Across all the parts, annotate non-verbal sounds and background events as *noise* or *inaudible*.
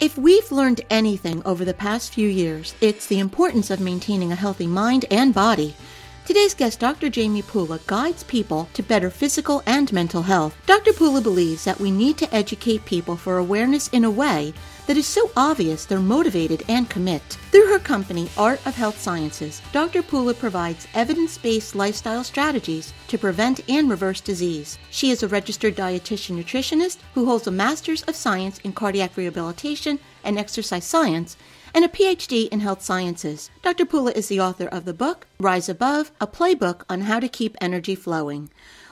If we've learned anything over the past few years, it's the importance of maintaining a healthy mind and body. Today's guest, Dr. Jamie Pula, guides people to better physical and mental health. Dr. Pula believes that we need to educate people for awareness in a way that is so obvious they're motivated and commit. Through her company, Art of Health Sciences, Dr. Pula provides evidence based lifestyle strategies to prevent and reverse disease. She is a registered dietitian nutritionist who holds a Master's of Science in Cardiac Rehabilitation and Exercise Science and a PhD in health sciences. Dr. Pula is the author of the book Rise Above, a playbook on how to keep energy flowing.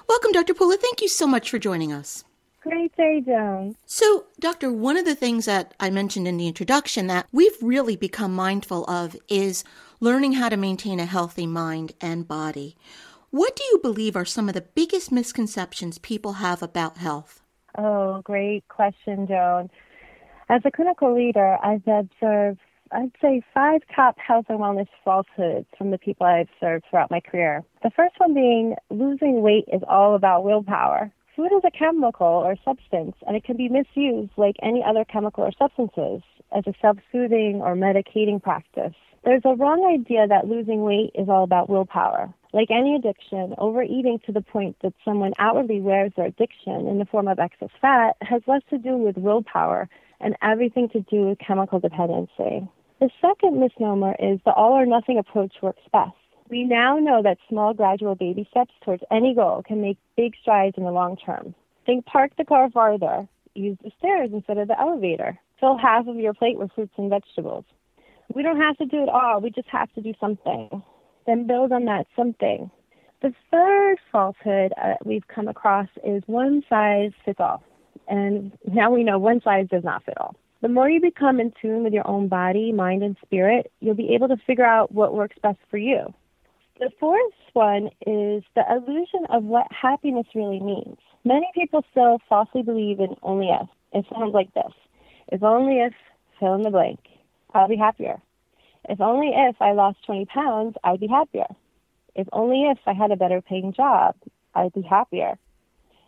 Welcome, Dr. Pula. Thank you so much for joining us. Great day, Joan. So, Doctor, one of the things that I mentioned in the introduction that we've really become mindful of is learning how to maintain a healthy mind and body. What do you believe are some of the biggest misconceptions people have about health? Oh, great question, Joan. As a clinical leader, I've observed, I'd say, five top health and wellness falsehoods from the people I've served throughout my career. The first one being losing weight is all about willpower. Food is a chemical or substance, and it can be misused like any other chemical or substances as a self soothing or medicating practice. There's a wrong idea that losing weight is all about willpower. Like any addiction, overeating to the point that someone outwardly wears their addiction in the form of excess fat has less to do with willpower and everything to do with chemical dependency. The second misnomer is the all or nothing approach works best. We now know that small, gradual baby steps towards any goal can make big strides in the long term. Think park the car farther, use the stairs instead of the elevator, fill half of your plate with fruits and vegetables. We don't have to do it all, we just have to do something. Then build on that something. The third falsehood uh, we've come across is one size fits all. And now we know one size does not fit all. The more you become in tune with your own body, mind, and spirit, you'll be able to figure out what works best for you. The fourth one is the illusion of what happiness really means. Many people still falsely believe in only if. It sounds like this If only if, fill in the blank, I'll be happier. If only if I lost 20 pounds, I'd be happier. If only if I had a better paying job, I'd be happier.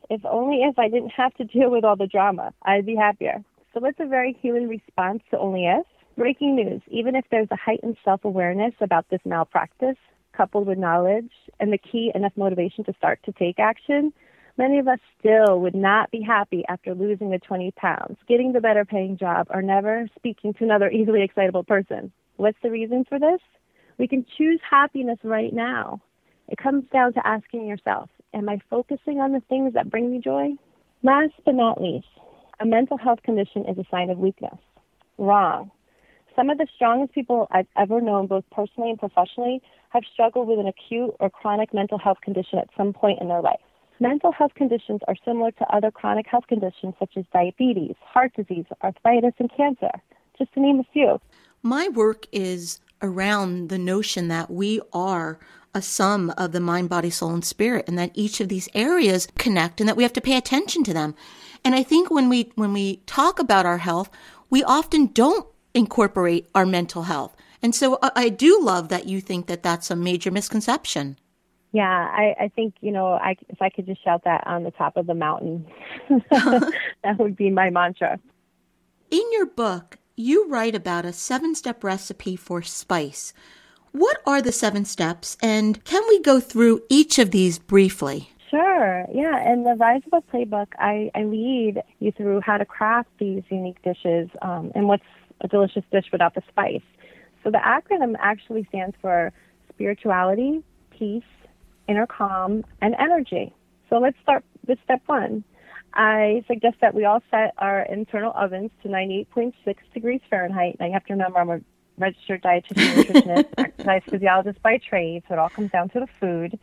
If only if I didn't have to deal with all the drama, I'd be happier. So it's a very human response to only if. Breaking news, even if there's a heightened self awareness about this malpractice, coupled with knowledge and the key enough motivation to start to take action, many of us still would not be happy after losing the 20 pounds, getting the better paying job, or never speaking to another *laughs* easily excitable person. What's the reason for this? We can choose happiness right now. It comes down to asking yourself, am I focusing on the things that bring me joy? Last but not least, a mental health condition is a sign of weakness. Wrong. Some of the strongest people I've ever known, both personally and professionally, have struggled with an acute or chronic mental health condition at some point in their life. Mental health conditions are similar to other chronic health conditions such as diabetes, heart disease, arthritis, and cancer, just to name a few. My work is around the notion that we are a sum of the mind, body, soul, and spirit, and that each of these areas connect and that we have to pay attention to them. And I think when we when we talk about our health, we often don't incorporate our mental health. And so I, I do love that you think that that's a major misconception. Yeah, I, I think, you know, I, if I could just shout that on the top of the mountain, *laughs* *laughs* that would be my mantra. In your book, you write about a seven step recipe for spice. What are the seven steps, and can we go through each of these briefly? Sure. Yeah. In the Rise Above Playbook, I, I lead you through how to craft these unique dishes um, and what's a delicious dish without the spice. So the acronym actually stands for spirituality, peace, inner calm, and energy. So let's start with step one. I suggest that we all set our internal ovens to 98.6 degrees Fahrenheit. Now you have to remember I'm a registered dietitian, *laughs* nutritionist, exercise physiologist by trade, so it all comes down to the food.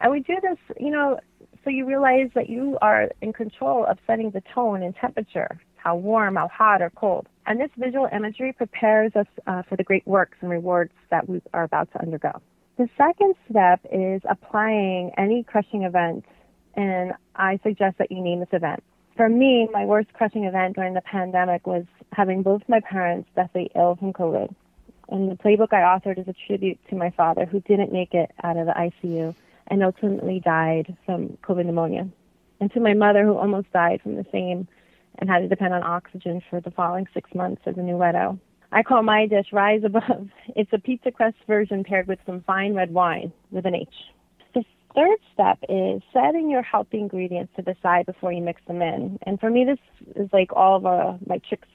And we do this, you know, so you realize that you are in control of setting the tone and temperature, how warm, how hot, or cold. And this visual imagery prepares us uh, for the great works and rewards that we are about to undergo. The second step is applying any crushing event, and I suggest that you name this event. For me, my worst crushing event during the pandemic was having both my parents deathly ill from COVID. And the playbook I authored is a tribute to my father, who didn't make it out of the ICU and ultimately died from COVID pneumonia, and to my mother, who almost died from the same and had to depend on oxygen for the following six months as a new widow. I call my dish Rise Above. It's a pizza crust version paired with some fine red wine with an H. The third step is setting your healthy ingredients to the side before you mix them in. And for me, this is like all of uh, my tricks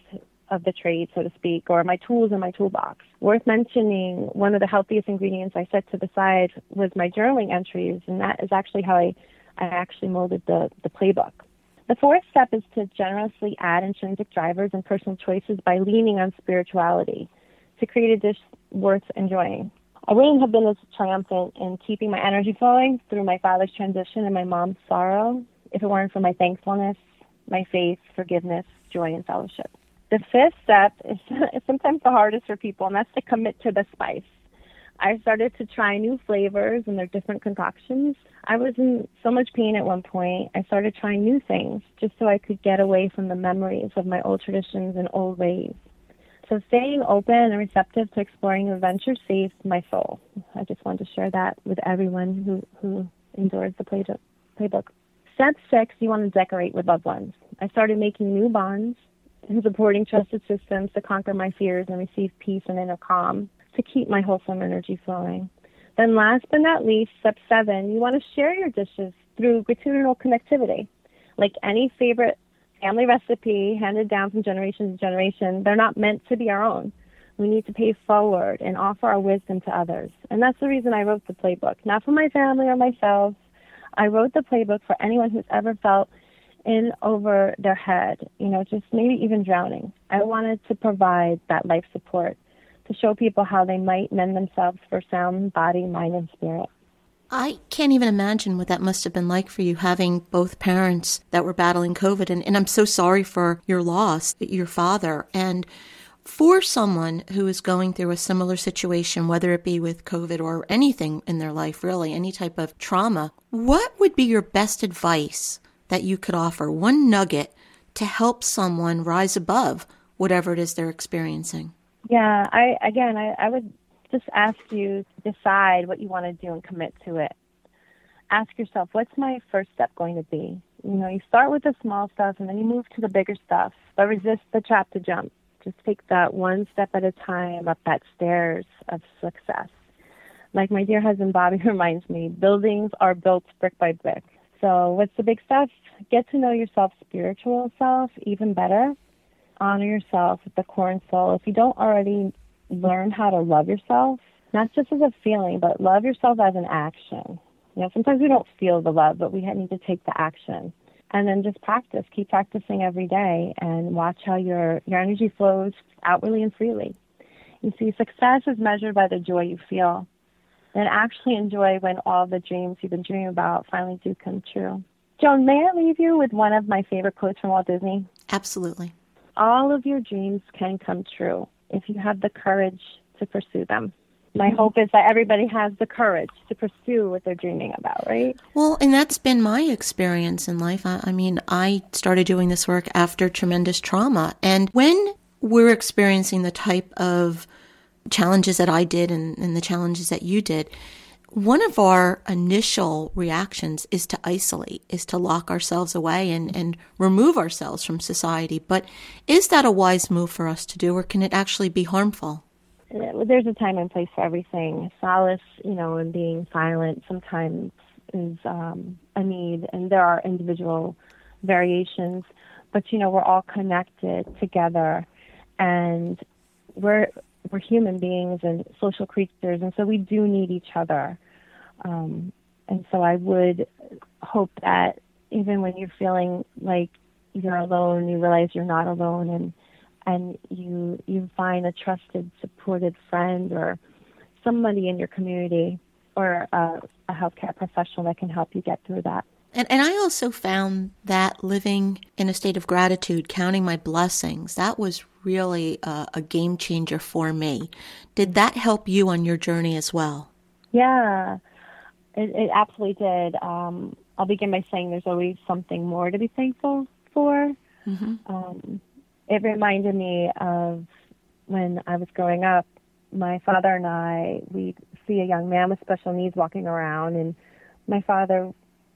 of the trade, so to speak, or my tools in my toolbox. Worth mentioning, one of the healthiest ingredients I set to the side was my journaling entries, and that is actually how I, I actually molded the, the playbook. The fourth step is to generously add intrinsic drivers and personal choices by leaning on spirituality to create a dish worth enjoying. I wouldn't have been as triumphant in keeping my energy flowing through my father's transition and my mom's sorrow if it weren't for my thankfulness, my faith, forgiveness, joy, and fellowship. The fifth step is, *laughs* sometimes the hardest for people, and that's to commit to the spice. I started to try new flavors and their different concoctions. I was in so much pain at one point. I started trying new things just so I could get away from the memories of my old traditions and old ways. So staying open and receptive to exploring adventure saved my soul. I just wanted to share that with everyone who, who endures the playbook. Step six, you want to decorate with loved ones. I started making new bonds and supporting trusted systems to conquer my fears and receive peace and inner calm to keep my wholesome energy flowing. Then, last but not least, step seven, you want to share your dishes through gratitudinal connectivity. Like any favorite family recipe handed down from generation to generation, they're not meant to be our own. We need to pay forward and offer our wisdom to others. And that's the reason I wrote the playbook. Not for my family or myself. I wrote the playbook for anyone who's ever felt in over their head, you know, just maybe even drowning. I wanted to provide that life support show people how they might mend themselves for sound body, mind, and spirit. I can't even imagine what that must have been like for you having both parents that were battling COVID. And, and I'm so sorry for your loss, your father. And for someone who is going through a similar situation, whether it be with COVID or anything in their life, really, any type of trauma, what would be your best advice that you could offer? One nugget to help someone rise above whatever it is they're experiencing? Yeah, I again, I, I would just ask you to decide what you want to do and commit to it. Ask yourself, what's my first step going to be? You know, you start with the small stuff and then you move to the bigger stuff, but resist the trap to jump. Just take that one step at a time up that stairs of success. Like my dear husband Bobby *laughs* reminds me, buildings are built brick by brick. So, what's the big stuff? Get to know yourself, spiritual self, even better honor yourself at the core and soul. If you don't already learn how to love yourself, not just as a feeling, but love yourself as an action. You know, sometimes we don't feel the love, but we need to take the action. And then just practice. Keep practicing every day and watch how your, your energy flows outwardly and freely. You see, success is measured by the joy you feel. And actually enjoy when all the dreams you've been dreaming about finally do come true. Joan, may I leave you with one of my favorite quotes from Walt Disney? Absolutely all of your dreams can come true if you have the courage to pursue them. My mm-hmm. hope is that everybody has the courage to pursue what they're dreaming about, right? Well, and that's been my experience in life. I, I mean, I started doing this work after tremendous trauma. And when we're experiencing the type of challenges that I did and, and the challenges that you did, one of our initial reactions is to isolate, is to lock ourselves away and, and remove ourselves from society. But is that a wise move for us to do, or can it actually be harmful? There's a time and place for everything. Solace, you know, in being silent sometimes is um, a need, and there are individual variations. But you know, we're all connected together, and we're we're human beings and social creatures, and so we do need each other. Um, and so I would hope that even when you're feeling like you're alone, you realize you're not alone, and and you you find a trusted, supported friend or somebody in your community or a, a healthcare professional that can help you get through that. And, and I also found that living in a state of gratitude, counting my blessings, that was really a, a game changer for me. Did that help you on your journey as well? Yeah, it, it absolutely did. Um, I'll begin by saying there's always something more to be thankful for. Mm-hmm. Um, it reminded me of when I was growing up. My father and I, we'd see a young man with special needs walking around, and my father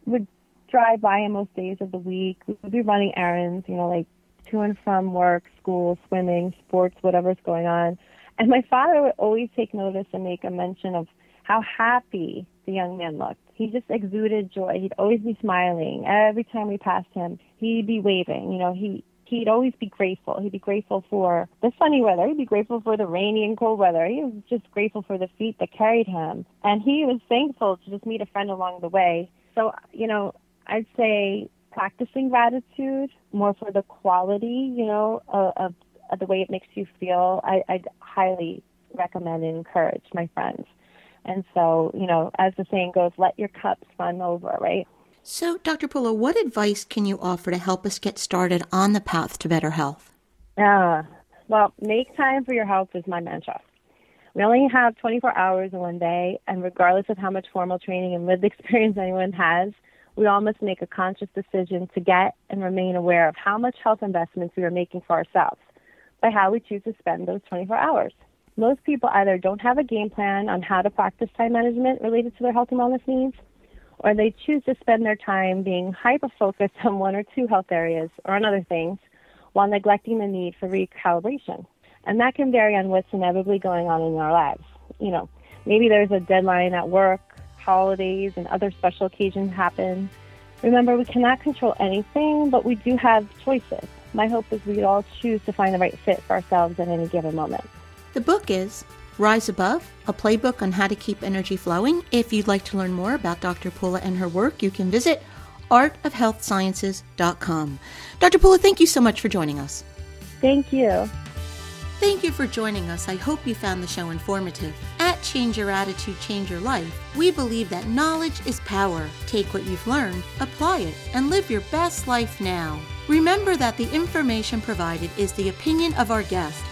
would drive by him most days of the week. We would be running errands, you know, like to and from work, school, swimming, sports, whatever's going on. And my father would always take notice and make a mention of how happy the young man looked. He just exuded joy. He'd always be smiling. Every time we passed him, he'd be waving. You know, he he'd always be grateful. He'd be grateful for the sunny weather. He'd be grateful for the rainy and cold weather. He was just grateful for the feet that carried him. And he was thankful to just meet a friend along the way. So, you know, I'd say practicing gratitude more for the quality, you know, of, of, the way it makes you feel. I, I'd highly recommend and encourage my friends. And so, you know, as the saying goes, let your cups run over, right? So, Dr. Pula, what advice can you offer to help us get started on the path to better health? Uh, well, make time for your health is my mantra. We only have 24 hours in one day, and regardless of how much formal training and lived *laughs* experience anyone has, we all must make a conscious decision to get and remain aware of how much health investments we are making for ourselves by how we choose to spend those 24 hours. Most people either don't have a game plan on how to practice time management related to their health and wellness needs, or they choose to spend their time being hyper focused on one or two health areas or on other things while neglecting the need for recalibration. And that can vary on what's inevitably going on in our lives. You know, maybe there's a deadline at work holidays and other special occasions happen. Remember, we cannot control anything, but we do have choices. My hope is we all choose to find the right fit for ourselves at any given moment. The book is Rise Above, a playbook on how to keep energy flowing. If you'd like to learn more about Dr. Pula and her work, you can visit artofhealthsciences.com. Dr. Pula, thank you so much for joining us. Thank you. Thank you for joining us. I hope you found the show informative. At Change Your Attitude, Change Your Life, we believe that knowledge is power. Take what you've learned, apply it, and live your best life now. Remember that the information provided is the opinion of our guest